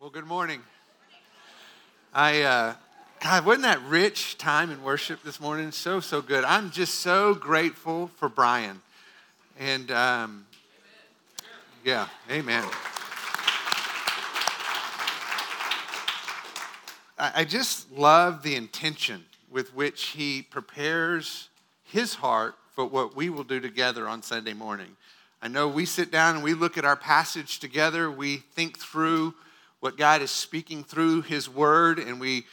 Well, good morning. I, uh, God, wasn't that rich time in worship this morning? So, so good. I'm just so grateful for Brian. And um, yeah, amen. I, I just love the intention with which he prepares his heart for what we will do together on Sunday morning. I know we sit down and we look at our passage together, we think through what God is speaking through His Word, and we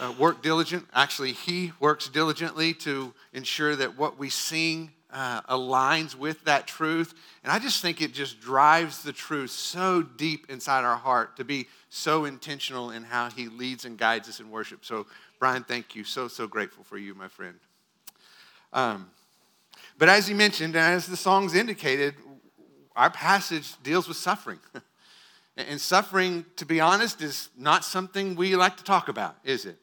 uh, work diligent. Actually, He works diligently to ensure that what we sing uh, aligns with that truth. And I just think it just drives the truth so deep inside our heart to be so intentional in how He leads and guides us in worship. So, Brian, thank you. So, so grateful for you, my friend. Um, but as he mentioned, and as the songs indicated, our passage deals with suffering. And suffering, to be honest, is not something we like to talk about, is it?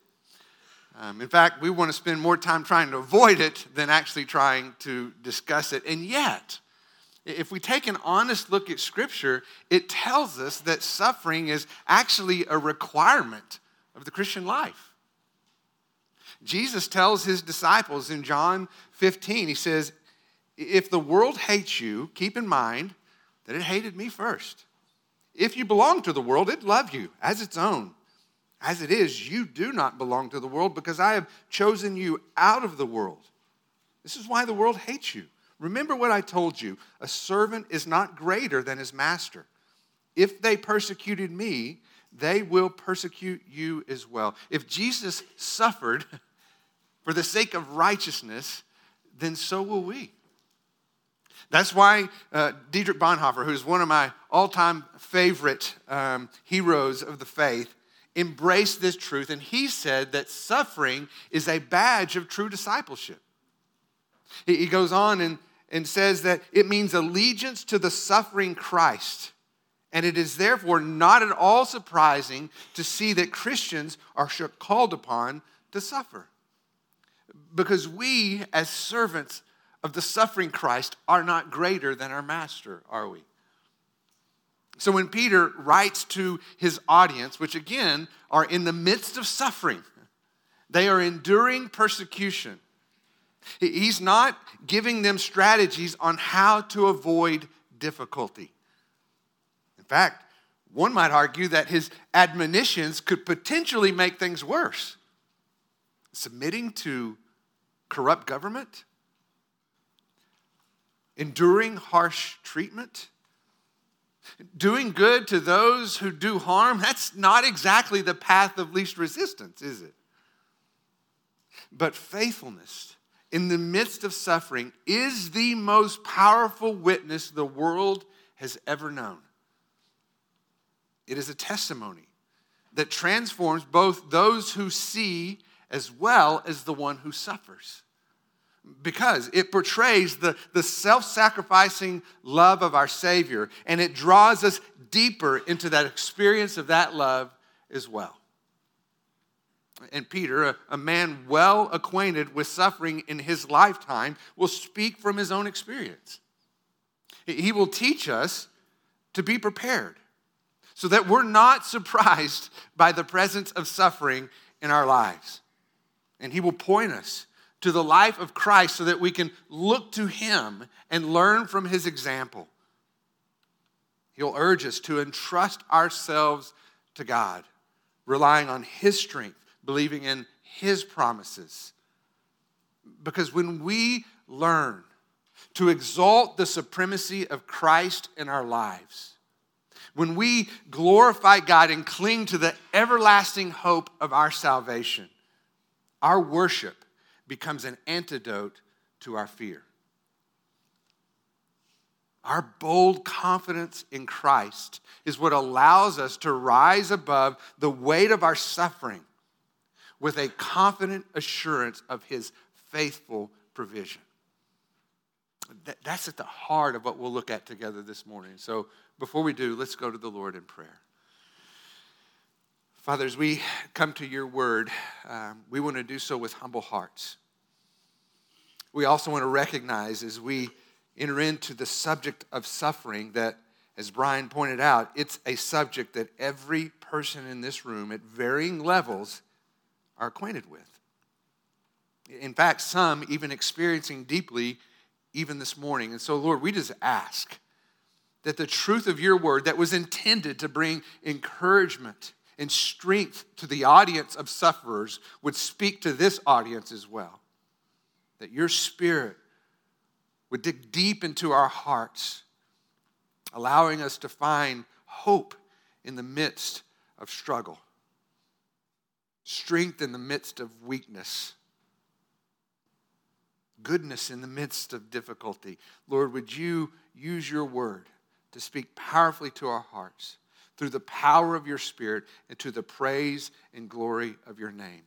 Um, in fact, we want to spend more time trying to avoid it than actually trying to discuss it. And yet, if we take an honest look at Scripture, it tells us that suffering is actually a requirement of the Christian life. Jesus tells his disciples in John 15, he says, If the world hates you, keep in mind that it hated me first. If you belong to the world, it love you as its own. As it is, you do not belong to the world because I have chosen you out of the world. This is why the world hates you. Remember what I told you a servant is not greater than his master. If they persecuted me, they will persecute you as well. If Jesus suffered for the sake of righteousness, then so will we. That's why uh, Dietrich Bonhoeffer, who's one of my all time favorite um, heroes of the faith, embraced this truth. And he said that suffering is a badge of true discipleship. He, he goes on and, and says that it means allegiance to the suffering Christ. And it is therefore not at all surprising to see that Christians are called upon to suffer. Because we, as servants of the suffering Christ are not greater than our master, are we? So when Peter writes to his audience, which again are in the midst of suffering, they are enduring persecution. He's not giving them strategies on how to avoid difficulty. In fact, one might argue that his admonitions could potentially make things worse. Submitting to corrupt government, enduring harsh treatment, doing good to those who do harm, that's not exactly the path of least resistance, is it? But faithfulness in the midst of suffering is the most powerful witness the world has ever known. It is a testimony that transforms both those who see as well as the one who suffers because it portrays the, the self sacrificing love of our Savior and it draws us deeper into that experience of that love as well. And Peter, a, a man well acquainted with suffering in his lifetime, will speak from his own experience. He will teach us to be prepared so that we're not surprised by the presence of suffering in our lives. And he will point us to the life of Christ so that we can look to him and learn from his example. He'll urge us to entrust ourselves to God, relying on his strength, believing in his promises. Because when we learn to exalt the supremacy of Christ in our lives, when we glorify God and cling to the everlasting hope of our salvation, our worship becomes an antidote to our fear. Our bold confidence in Christ is what allows us to rise above the weight of our suffering with a confident assurance of His faithful provision. That's at the heart of what we'll look at together this morning. So before we do, let's go to the Lord in prayer. Father, as we come to your word, um, we want to do so with humble hearts we also want to recognize as we enter into the subject of suffering that As Brian pointed out, it's a subject that every person in this room at varying levels are acquainted with. In fact, some even experiencing deeply even this morning. And so, Lord, we just ask that the truth of your word that was intended to bring encouragement and strength to the audience of sufferers would speak to this audience as well. That your spirit would dig deep into our hearts, allowing us to find hope in the midst of struggle, strength in the midst of weakness, goodness in the midst of difficulty. Lord, would you use your word to speak powerfully to our hearts through the power of your Spirit and to the praise and glory of your name.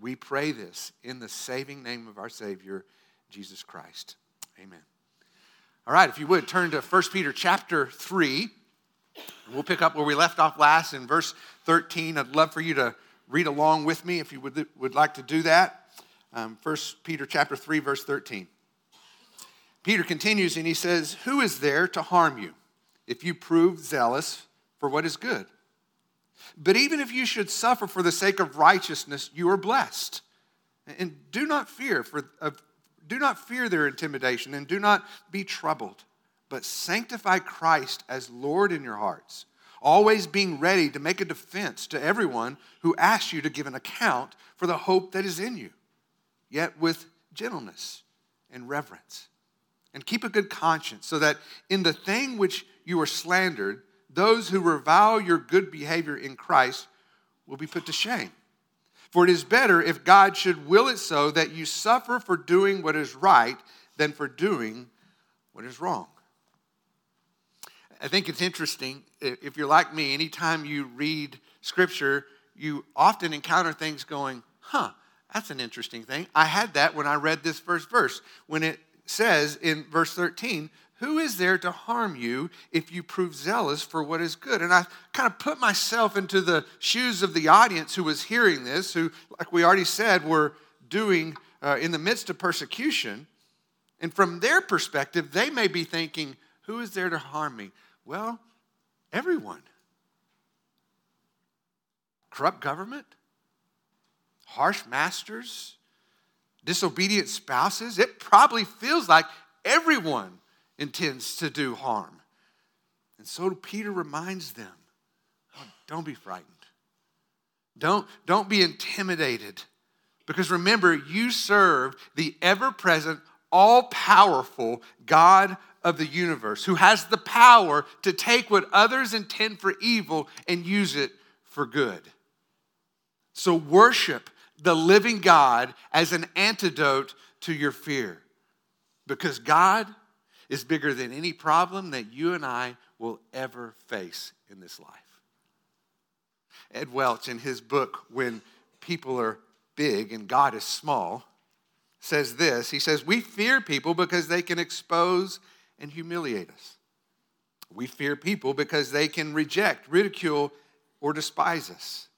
We pray this in the saving name of our Savior, Jesus Christ. Amen. All right, if you would turn to 1 Peter chapter 3. We'll pick up where we left off last in verse 13. I'd love for you to read along with me if you would, would like to do that. Um, 1 Peter chapter 3, verse 13. Peter continues and he says, Who is there to harm you if you prove zealous for what is good? But even if you should suffer for the sake of righteousness, you are blessed. And do not fear for uh, do not fear their intimidation and do not be troubled, but sanctify Christ as Lord in your hearts, always being ready to make a defense to everyone who asks you to give an account for the hope that is in you, yet with gentleness and reverence and keep a good conscience, so that in the thing which you are slandered, those who revile your good behavior in Christ will be put to shame. For it is better if God should will it so that you suffer for doing what is right than for doing what is wrong. I think it's interesting if you're like me, anytime you read scripture, you often encounter things going, huh, that's an interesting thing. I had that when I read this first verse. When it says in verse 13, Who is there to harm you if you prove zealous for what is good? And I kind of put myself into the shoes of the audience who was hearing this, who, like we already said, were doing uh, in the midst of persecution. And from their perspective, they may be thinking, Who is there to harm me? Well, everyone. Corrupt government, harsh masters, disobedient spouses, it probably feels like everyone intends to do harm. And so Peter reminds them oh, don't be frightened. Don't, don't be intimidated. Because remember, you serve the ever present, all powerful God of the universe who has the power to take what others intend for evil and use it for good. So worship the living God as an antidote to your fear. Because God is bigger than any problem that you and I will ever face in this life. Ed Welch, in his book, When People Are Big and God is Small, says this He says, We fear people because they can expose and humiliate us. We fear people because they can reject, ridicule, or despise us.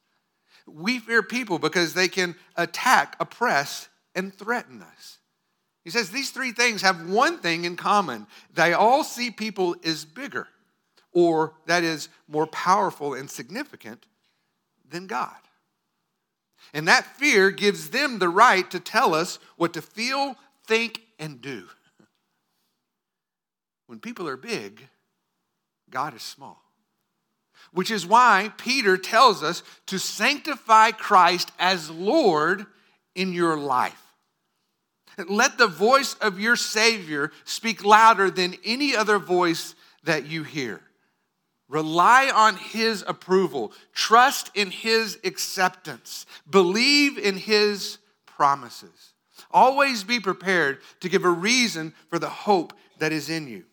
We fear people because they can attack, oppress, and threaten us. He says these three things have one thing in common they all see people as bigger, or that is, more powerful and significant than God. And that fear gives them the right to tell us what to feel, think, and do. When people are big, God is small which is why Peter tells us to sanctify Christ as Lord in your life. Let the voice of your Savior speak louder than any other voice that you hear. Rely on His approval, trust in His acceptance, believe in His promises. Always be prepared to give a reason for the hope that is in you.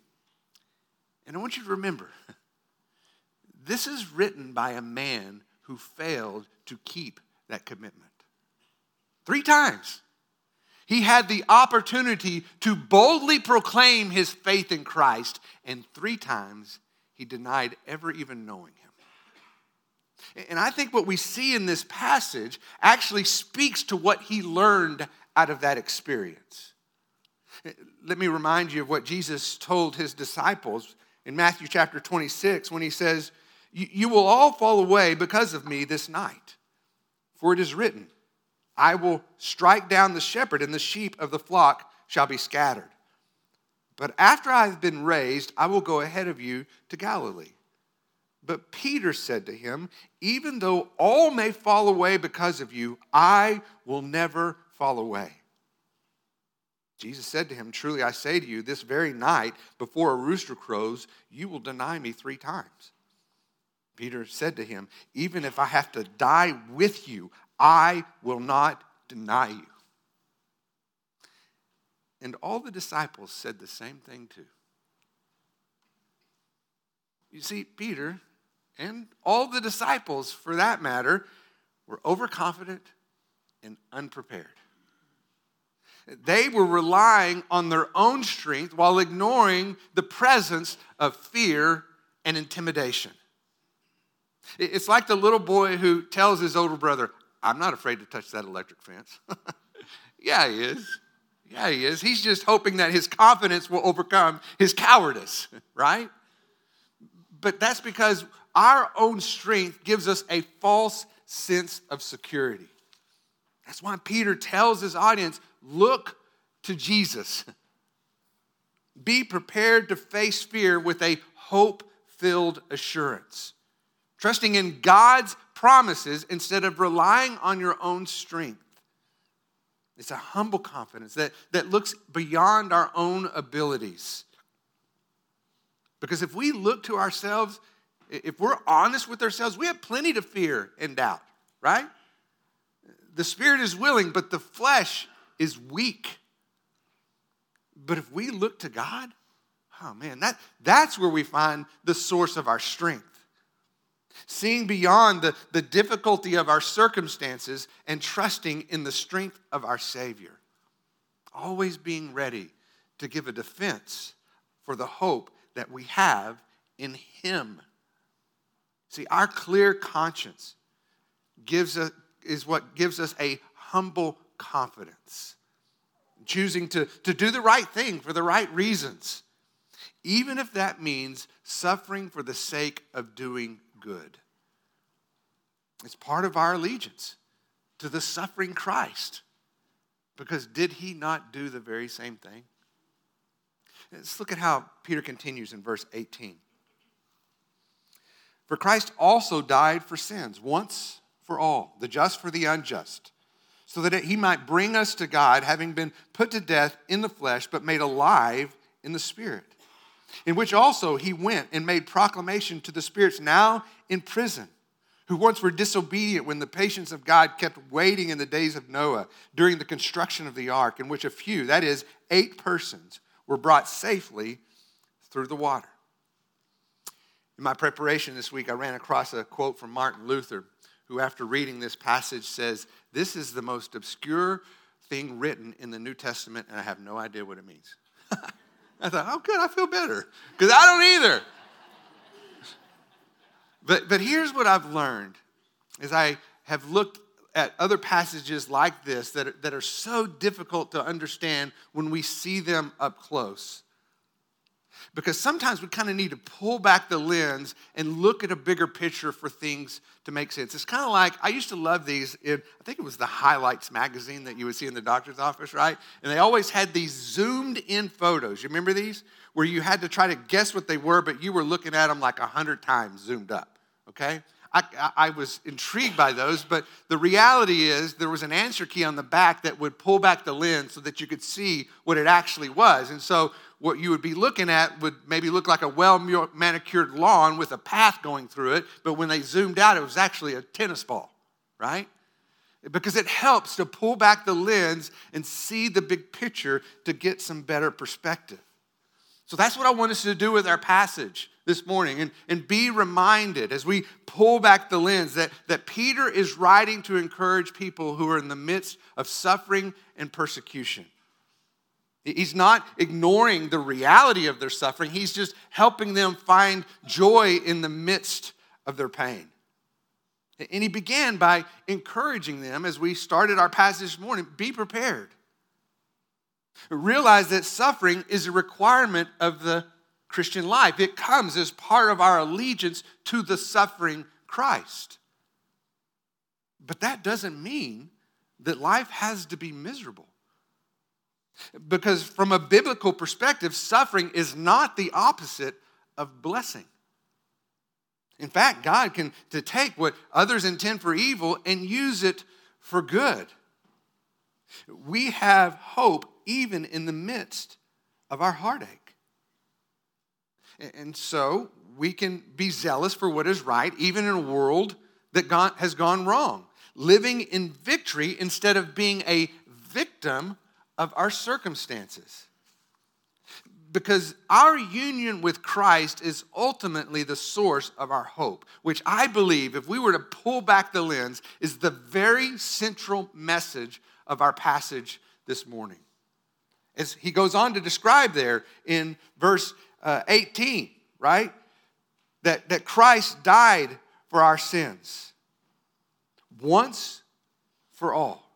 And I want you to remember this is written by a man who failed to keep that commitment. Three times. He had the opportunity to boldly proclaim his faith in Christ, and three times he denied ever even knowing him. And I think what we see in this passage actually speaks to what he learned out of that experience. Let me remind you of what Jesus told his disciples in Matthew chapter 26 when he says, You will all fall away because of me this night. For it is written, I will strike down the shepherd, and the sheep of the flock shall be scattered. But after I have been raised, I will go ahead of you to Galilee. But Peter said to him, Even though all may fall away because of you, I will never fall away. Jesus said to him, Truly I say to you, this very night, before a rooster crows, you will deny me three times. Peter said to him, Even if I have to die with you, I will not deny you. And all the disciples said the same thing too. You see, Peter and all the disciples, for that matter, were overconfident and unprepared. They were relying on their own strength while ignoring the presence of fear and intimidation. It's like the little boy who tells his older brother, I'm not afraid to touch that electric fence. yeah, he is. Yeah, he is. He's just hoping that his confidence will overcome his cowardice, right? But that's because our own strength gives us a false sense of security. That's why Peter tells his audience look to Jesus. Be prepared to face fear with a hope filled assurance, trusting in God's promises instead of relying on your own strength. It's a humble confidence that, that looks beyond our own abilities. Because if we look to ourselves, if we're honest with ourselves, we have plenty to fear and doubt, right? The spirit is willing, but the flesh is weak. But if we look to God, oh man, that, that's where we find the source of our strength seeing beyond the, the difficulty of our circumstances and trusting in the strength of our Savior. Always being ready to give a defense for the hope that we have in Him. See, our clear conscience gives us, is what gives us a humble confidence, choosing to, to do the right thing for the right reasons, even if that means suffering for the sake of doing good. It's part of our allegiance to the suffering Christ. Because did he not do the very same thing? Let's look at how Peter continues in verse 18. For Christ also died for sins, once for all, the just for the unjust, so that he might bring us to God, having been put to death in the flesh, but made alive in the spirit in which also he went and made proclamation to the spirits now in prison, who once were disobedient when the patience of God kept waiting in the days of Noah during the construction of the ark, in which a few, that is, eight persons, were brought safely through the water. In my preparation this week, I ran across a quote from Martin Luther, who, after reading this passage, says, This is the most obscure thing written in the New Testament, and I have no idea what it means. I thought, oh, good, I feel better because I don't either. But, but here's what I've learned as I have looked at other passages like this that are, that are so difficult to understand when we see them up close. Because sometimes we kind of need to pull back the lens and look at a bigger picture for things to make sense. It's kind of like I used to love these in, I think it was the Highlights magazine that you would see in the doctor's office, right? And they always had these zoomed in photos. You remember these? Where you had to try to guess what they were, but you were looking at them like a hundred times zoomed up, okay? I, I, was intrigued by those, but the reality is there was an answer key on the back that would pull back the lens so that you could see what it actually was. And so what you would be looking at would maybe look like a well manicured lawn with a path going through it, but when they zoomed out, it was actually a tennis ball, right? Because it helps to pull back the lens and see the big picture to get some better perspective. So that's what I want us to do with our passage this morning and, and be reminded as we pull back the lens that, that Peter is writing to encourage people who are in the midst of suffering and persecution. He's not ignoring the reality of their suffering, he's just helping them find joy in the midst of their pain. And he began by encouraging them as we started our passage this morning be prepared. Realize that suffering is a requirement of the Christian life. It comes as part of our allegiance to the suffering Christ. But that doesn't mean that life has to be miserable. Because from a biblical perspective, suffering is not the opposite of blessing. In fact, God can to take what others intend for evil and use it for good. We have hope even in the midst of our heartache. And so we can be zealous for what is right, even in a world that has gone wrong, living in victory instead of being a victim of our circumstances. Because our union with Christ is ultimately the source of our hope, which I believe, if we were to pull back the lens, is the very central message of our passage this morning. As he goes on to describe there in verse uh, 18, right? That, that Christ died for our sins once for all.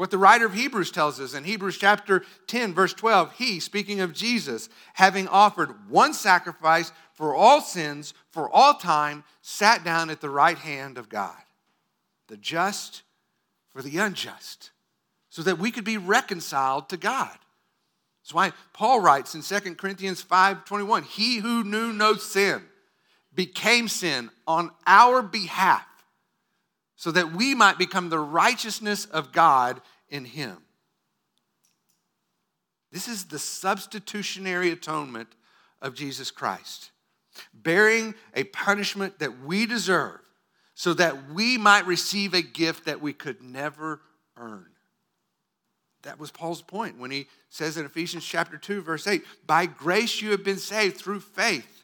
What the writer of Hebrews tells us in Hebrews chapter 10, verse 12. He, speaking of Jesus, having offered one sacrifice for all sins for all time, sat down at the right hand of God, the just for the unjust, so that we could be reconciled to God. That's why Paul writes in 2 Corinthians 5 21, He who knew no sin became sin on our behalf so that we might become the righteousness of God in him. This is the substitutionary atonement of Jesus Christ, bearing a punishment that we deserve so that we might receive a gift that we could never earn. That was Paul's point when he says in Ephesians chapter 2 verse 8, "By grace you have been saved through faith."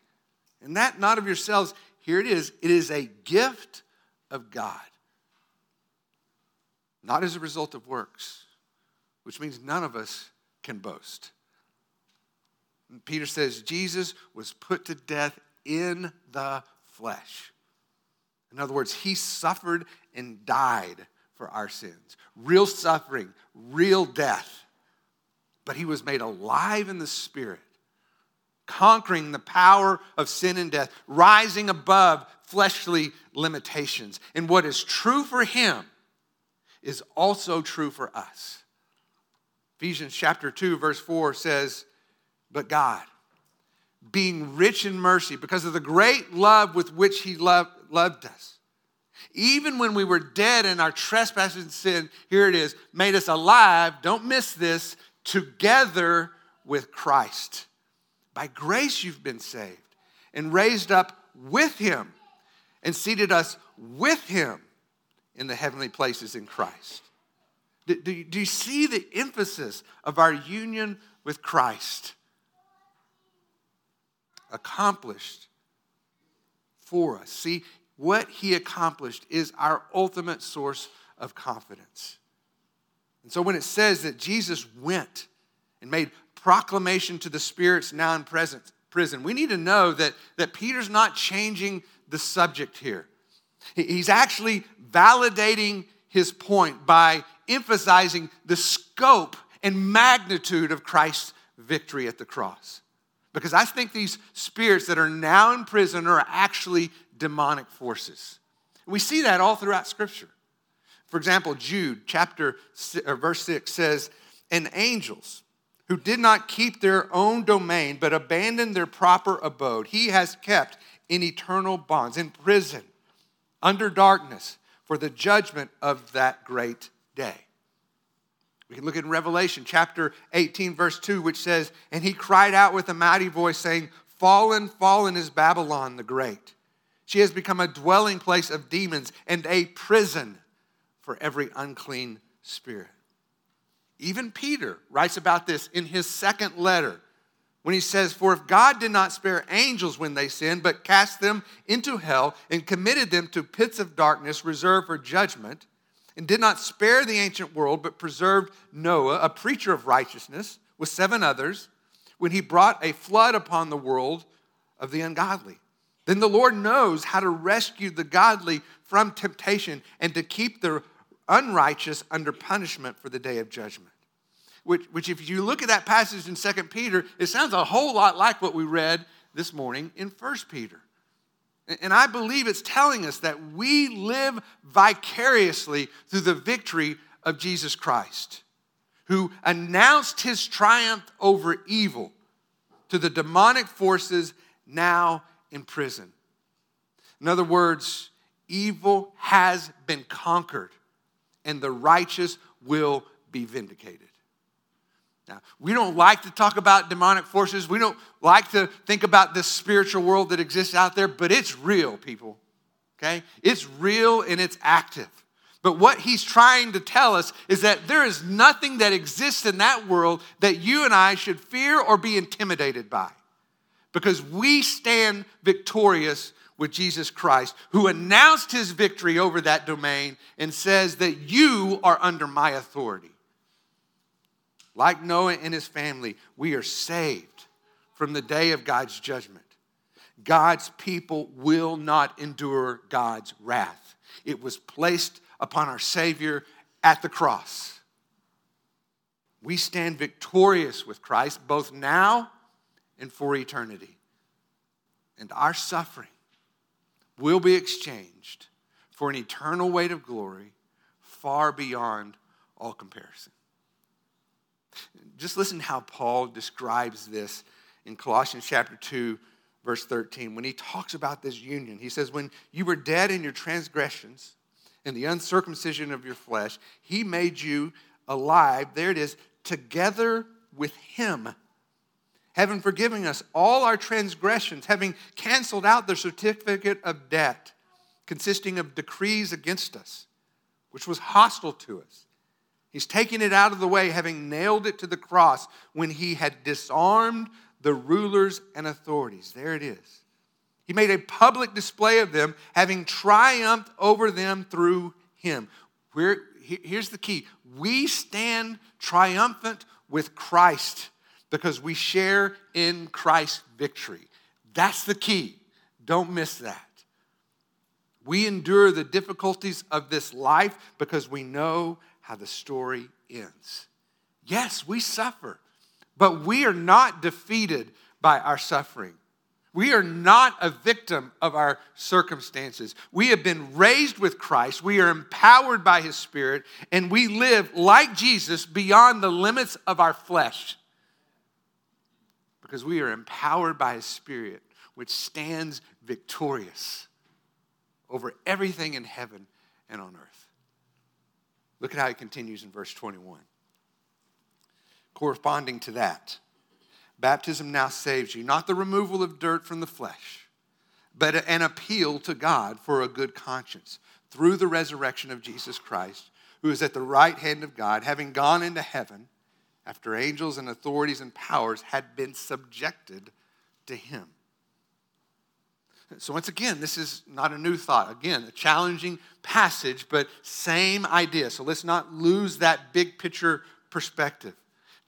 And that not of yourselves, here it is, it is a gift of God not as a result of works, which means none of us can boast. And Peter says Jesus was put to death in the flesh. In other words, he suffered and died for our sins. Real suffering, real death. But he was made alive in the spirit, conquering the power of sin and death, rising above fleshly limitations. And what is true for him is also true for us. Ephesians chapter 2, verse 4 says, But God, being rich in mercy, because of the great love with which He loved, loved us, even when we were dead in our trespasses and sin, here it is, made us alive, don't miss this, together with Christ. By grace you've been saved and raised up with Him and seated us with Him in the heavenly places in Christ. Do, do, do you see the emphasis of our union with Christ? Accomplished for us. See, what he accomplished is our ultimate source of confidence. And so when it says that Jesus went and made proclamation to the spirits now in present prison, we need to know that, that Peter's not changing the subject here. He's actually validating his point by emphasizing the scope and magnitude of Christ's victory at the cross. Because I think these spirits that are now in prison are actually demonic forces. We see that all throughout Scripture. For example, Jude chapter or verse 6 says, And angels who did not keep their own domain but abandoned their proper abode, he has kept in eternal bonds, in prison under darkness for the judgment of that great day. We can look in Revelation chapter 18, verse 2, which says, And he cried out with a mighty voice, saying, Fallen, fallen is Babylon the Great. She has become a dwelling place of demons and a prison for every unclean spirit. Even Peter writes about this in his second letter when he says, For if God did not spare angels when they sinned, but cast them into hell and committed them to pits of darkness reserved for judgment, and did not spare the ancient world, but preserved Noah, a preacher of righteousness, with seven others, when he brought a flood upon the world of the ungodly. Then the Lord knows how to rescue the godly from temptation and to keep the unrighteous under punishment for the day of judgment which, which if you look at that passage in 2 Peter, it sounds a whole lot like what we read this morning in 1 Peter. And I believe it's telling us that we live vicariously through the victory of Jesus Christ, who announced his triumph over evil to the demonic forces now in prison. In other words, evil has been conquered and the righteous will be vindicated. Now, we don't like to talk about demonic forces. We don't like to think about this spiritual world that exists out there, but it's real, people. Okay? It's real and it's active. But what he's trying to tell us is that there is nothing that exists in that world that you and I should fear or be intimidated by. Because we stand victorious with Jesus Christ, who announced his victory over that domain and says that you are under my authority. Like Noah and his family, we are saved from the day of God's judgment. God's people will not endure God's wrath. It was placed upon our Savior at the cross. We stand victorious with Christ both now and for eternity. And our suffering will be exchanged for an eternal weight of glory far beyond all comparison. Just listen how Paul describes this in Colossians chapter 2, verse 13. When he talks about this union, he says, When you were dead in your transgressions and the uncircumcision of your flesh, he made you alive, there it is, together with him having forgiven us all our transgressions, having canceled out the certificate of debt consisting of decrees against us, which was hostile to us. He's taken it out of the way, having nailed it to the cross when he had disarmed the rulers and authorities. There it is. He made a public display of them, having triumphed over them through him. We're, here's the key we stand triumphant with Christ because we share in Christ's victory. That's the key. Don't miss that. We endure the difficulties of this life because we know how the story ends. Yes, we suffer, but we are not defeated by our suffering. We are not a victim of our circumstances. We have been raised with Christ. We are empowered by His Spirit, and we live like Jesus beyond the limits of our flesh because we are empowered by His Spirit, which stands victorious over everything in heaven and on earth. Look at how He continues in verse 21. Corresponding to that, baptism now saves you, not the removal of dirt from the flesh, but an appeal to God for a good conscience through the resurrection of Jesus Christ, who is at the right hand of God, having gone into heaven after angels and authorities and powers had been subjected to him. So, once again, this is not a new thought. Again, a challenging passage, but same idea. So, let's not lose that big picture perspective.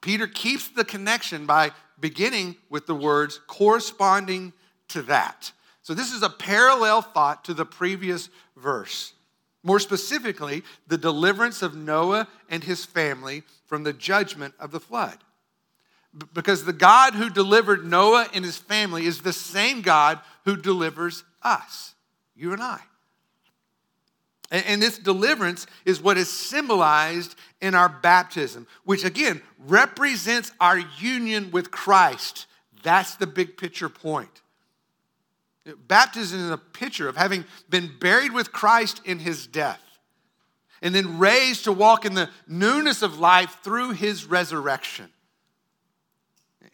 Peter keeps the connection by beginning with the words corresponding to that. So, this is a parallel thought to the previous verse. More specifically, the deliverance of Noah and his family from the judgment of the flood. Because the God who delivered Noah and his family is the same God who delivers us, you and I. And this deliverance is what is symbolized in our baptism, which again represents our union with Christ. That's the big picture point. Baptism is a picture of having been buried with Christ in his death and then raised to walk in the newness of life through his resurrection.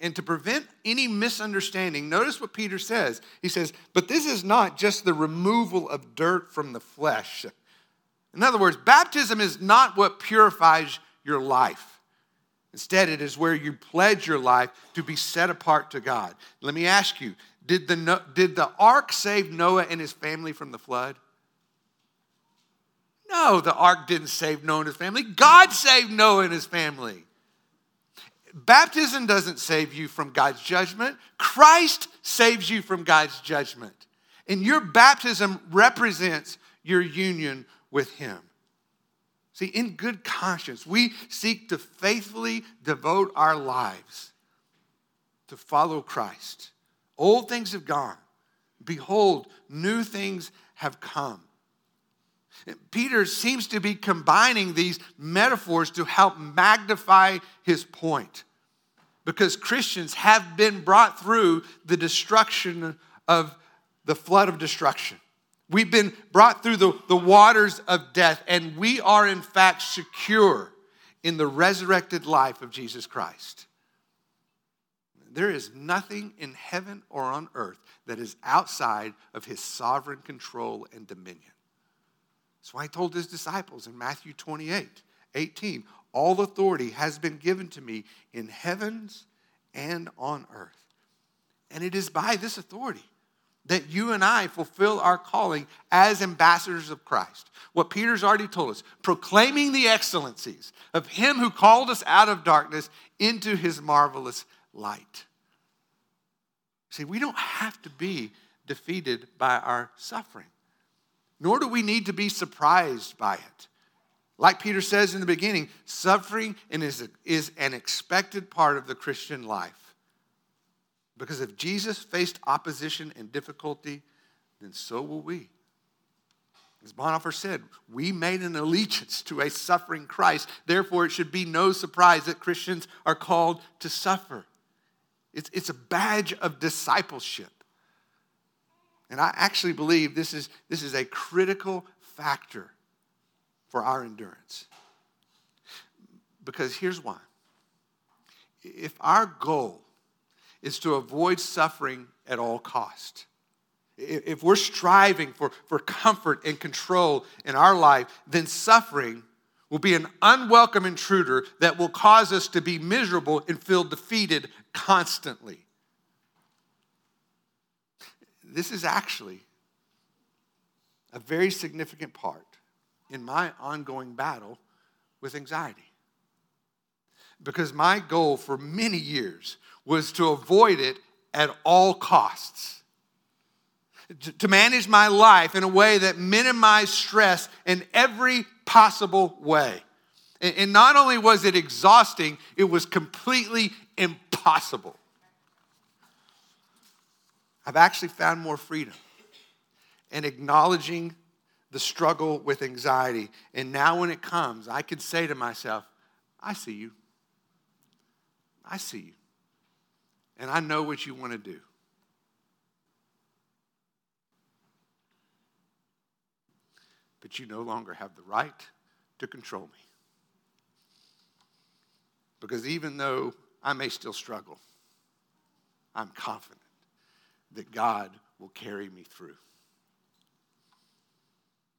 And to prevent any misunderstanding, notice what Peter says. He says, But this is not just the removal of dirt from the flesh. In other words, baptism is not what purifies your life. Instead, it is where you pledge your life to be set apart to God. Let me ask you did the, did the ark save Noah and his family from the flood? No, the ark didn't save Noah and his family. God saved Noah and his family. Baptism doesn't save you from God's judgment, Christ saves you from God's judgment. And your baptism represents your union with Him. See, in good conscience, we seek to faithfully devote our lives to follow Christ. Old things have gone. Behold, new things have come. Peter seems to be combining these metaphors to help magnify his point because Christians have been brought through the destruction of the flood of destruction. We've been brought through the, the waters of death, and we are in fact secure in the resurrected life of Jesus Christ. There is nothing in heaven or on earth that is outside of his sovereign control and dominion. That's why he told his disciples in Matthew 28 18, All authority has been given to me in heavens and on earth. And it is by this authority that you and I fulfill our calling as ambassadors of Christ. What Peter's already told us, proclaiming the excellencies of Him who called us out of darkness into His marvelous light. See, we don't have to be defeated by our suffering, nor do we need to be surprised by it. Like Peter says in the beginning, suffering is, is an expected part of the Christian life. Because if Jesus faced opposition and difficulty, then so will we. As Bonhoeffer said, we made an allegiance to a suffering Christ. Therefore, it should be no surprise that Christians are called to suffer. It's, it's a badge of discipleship. And I actually believe this is, this is a critical factor for our endurance. Because here's why. If our goal is to avoid suffering at all cost. If we're striving for, for comfort and control in our life, then suffering will be an unwelcome intruder that will cause us to be miserable and feel defeated constantly. This is actually a very significant part in my ongoing battle with anxiety. Because my goal for many years was to avoid it at all costs. To manage my life in a way that minimized stress in every possible way. And not only was it exhausting, it was completely impossible. I've actually found more freedom in acknowledging the struggle with anxiety. And now, when it comes, I can say to myself, I see you. I see you and I know what you want to do. But you no longer have the right to control me. Because even though I may still struggle, I'm confident that God will carry me through.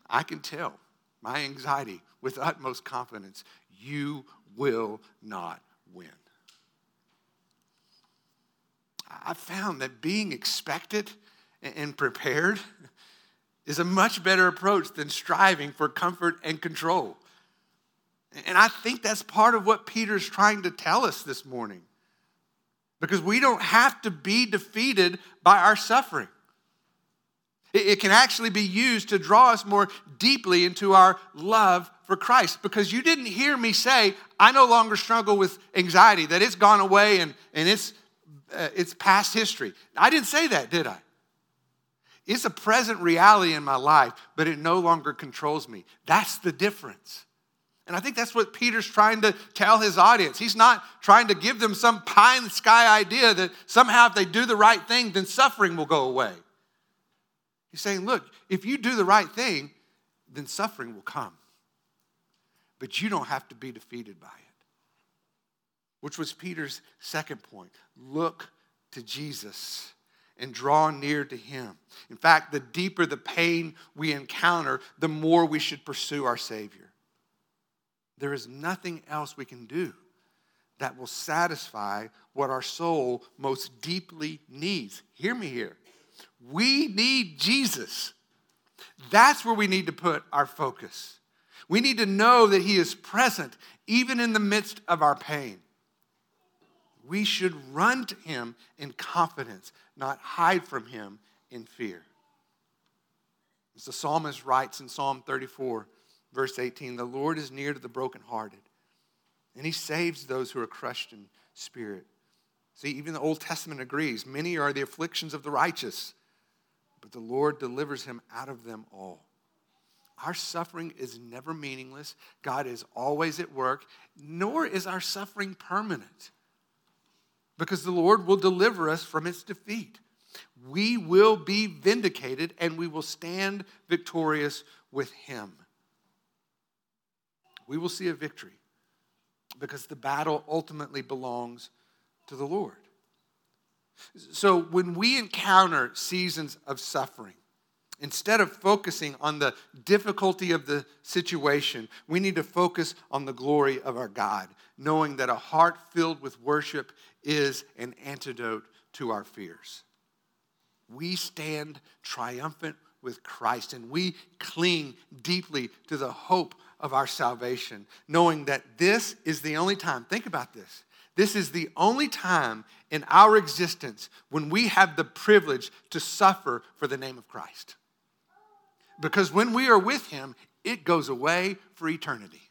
I can tell my anxiety with utmost confidence you will not win. I found that being expected and prepared is a much better approach than striving for comfort and control. And I think that's part of what Peter's trying to tell us this morning. Because we don't have to be defeated by our suffering. It can actually be used to draw us more deeply into our love for Christ. Because you didn't hear me say, I no longer struggle with anxiety, that it's gone away and, and it's uh, it's past history. I didn't say that, did I? It's a present reality in my life, but it no longer controls me. That's the difference. And I think that's what Peter's trying to tell his audience. He's not trying to give them some pie in the sky idea that somehow if they do the right thing, then suffering will go away. He's saying, look, if you do the right thing, then suffering will come. But you don't have to be defeated by it which was Peter's second point. Look to Jesus and draw near to him. In fact, the deeper the pain we encounter, the more we should pursue our Savior. There is nothing else we can do that will satisfy what our soul most deeply needs. Hear me here. We need Jesus. That's where we need to put our focus. We need to know that He is present even in the midst of our pain we should run to him in confidence, not hide from him in fear. As the psalmist writes in Psalm 34, verse 18 the Lord is near to the brokenhearted, and he saves those who are crushed in spirit. See, even the Old Testament agrees many are the afflictions of the righteous, but the Lord delivers him out of them all. Our suffering is never meaningless. God is always at work, nor is our suffering permanent because the Lord will deliver us from its defeat. We will be vindicated and we will stand victorious with Him. We will see a victory because the battle ultimately belongs to the Lord. So when we encounter seasons of suffering, instead of focusing on the difficulty of the situation, we need to focus on the glory of our God, knowing that a heart filled with worship is an antidote to our fears. We stand triumphant with Christ and we cling deeply to the hope of our salvation, knowing that this is the only time, think about this. This is the only time in our existence when we have the privilege to suffer for the name of Christ. Because when we are with Him, it goes away for eternity.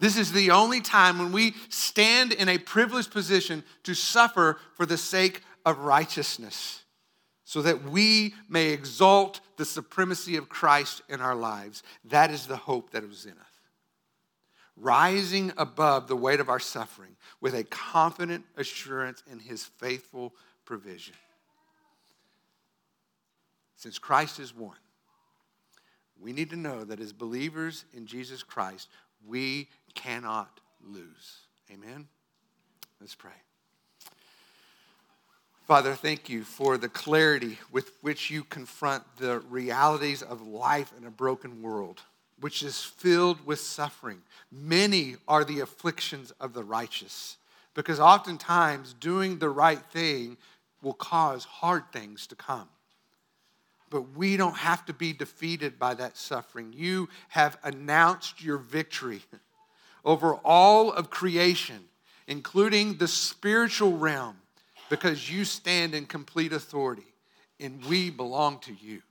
This is the only time when we stand in a privileged position to suffer for the sake of righteousness, so that we may exalt the supremacy of Christ in our lives. That is the hope that is in us. Rising above the weight of our suffering with a confident assurance in his faithful provision. Since Christ is one, we need to know that as believers in Jesus Christ, we cannot lose. Amen? Let's pray. Father, thank you for the clarity with which you confront the realities of life in a broken world, which is filled with suffering. Many are the afflictions of the righteous, because oftentimes doing the right thing will cause hard things to come. But we don't have to be defeated by that suffering. You have announced your victory over all of creation, including the spiritual realm, because you stand in complete authority and we belong to you.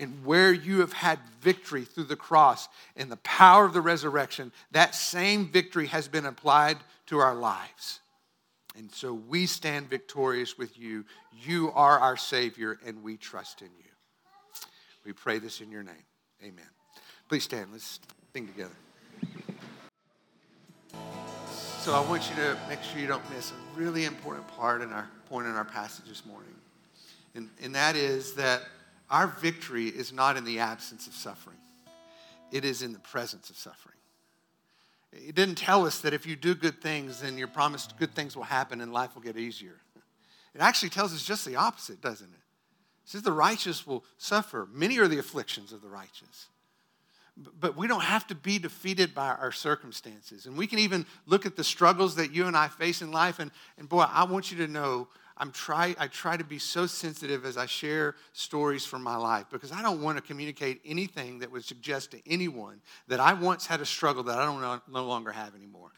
And where you have had victory through the cross and the power of the resurrection, that same victory has been applied to our lives. And so we stand victorious with you. You are our Savior, and we trust in you. We pray this in your name. Amen. Please stand. Let's sing together. So I want you to make sure you don't miss a really important part in our point in our passage this morning. And, and that is that our victory is not in the absence of suffering. It is in the presence of suffering. It didn't tell us that if you do good things, then you're promised good things will happen and life will get easier. It actually tells us just the opposite, doesn't it? It says the righteous will suffer. Many are the afflictions of the righteous. But we don't have to be defeated by our circumstances. And we can even look at the struggles that you and I face in life. And, and boy, I want you to know I'm try, I try to be so sensitive as I share stories from my life because I don't want to communicate anything that would suggest to anyone that I once had a struggle that I don't know, no longer have anymore.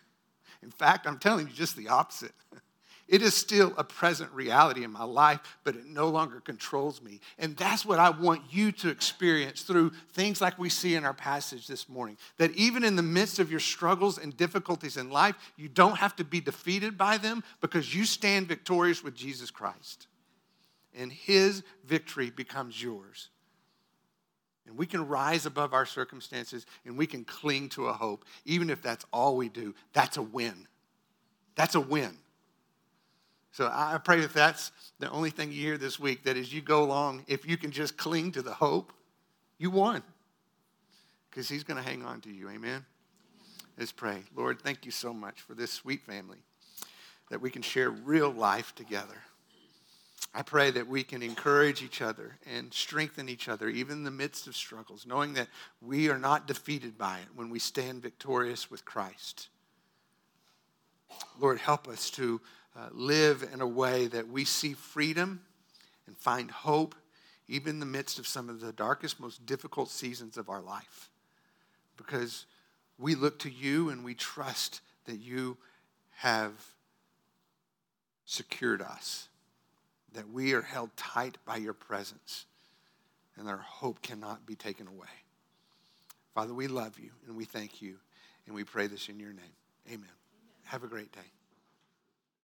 In fact, I'm telling you just the opposite. It is still a present reality in my life, but it no longer controls me. And that's what I want you to experience through things like we see in our passage this morning. That even in the midst of your struggles and difficulties in life, you don't have to be defeated by them because you stand victorious with Jesus Christ. And his victory becomes yours. And we can rise above our circumstances and we can cling to a hope, even if that's all we do. That's a win. That's a win. So I pray that that's the only thing you hear this week, that as you go along, if you can just cling to the hope, you won. Because he's going to hang on to you. Amen? Let's pray. Lord, thank you so much for this sweet family, that we can share real life together. I pray that we can encourage each other and strengthen each other, even in the midst of struggles, knowing that we are not defeated by it when we stand victorious with Christ. Lord, help us to uh, live in a way that we see freedom and find hope, even in the midst of some of the darkest, most difficult seasons of our life. Because we look to you and we trust that you have secured us, that we are held tight by your presence, and our hope cannot be taken away. Father, we love you and we thank you and we pray this in your name. Amen. Have a great day.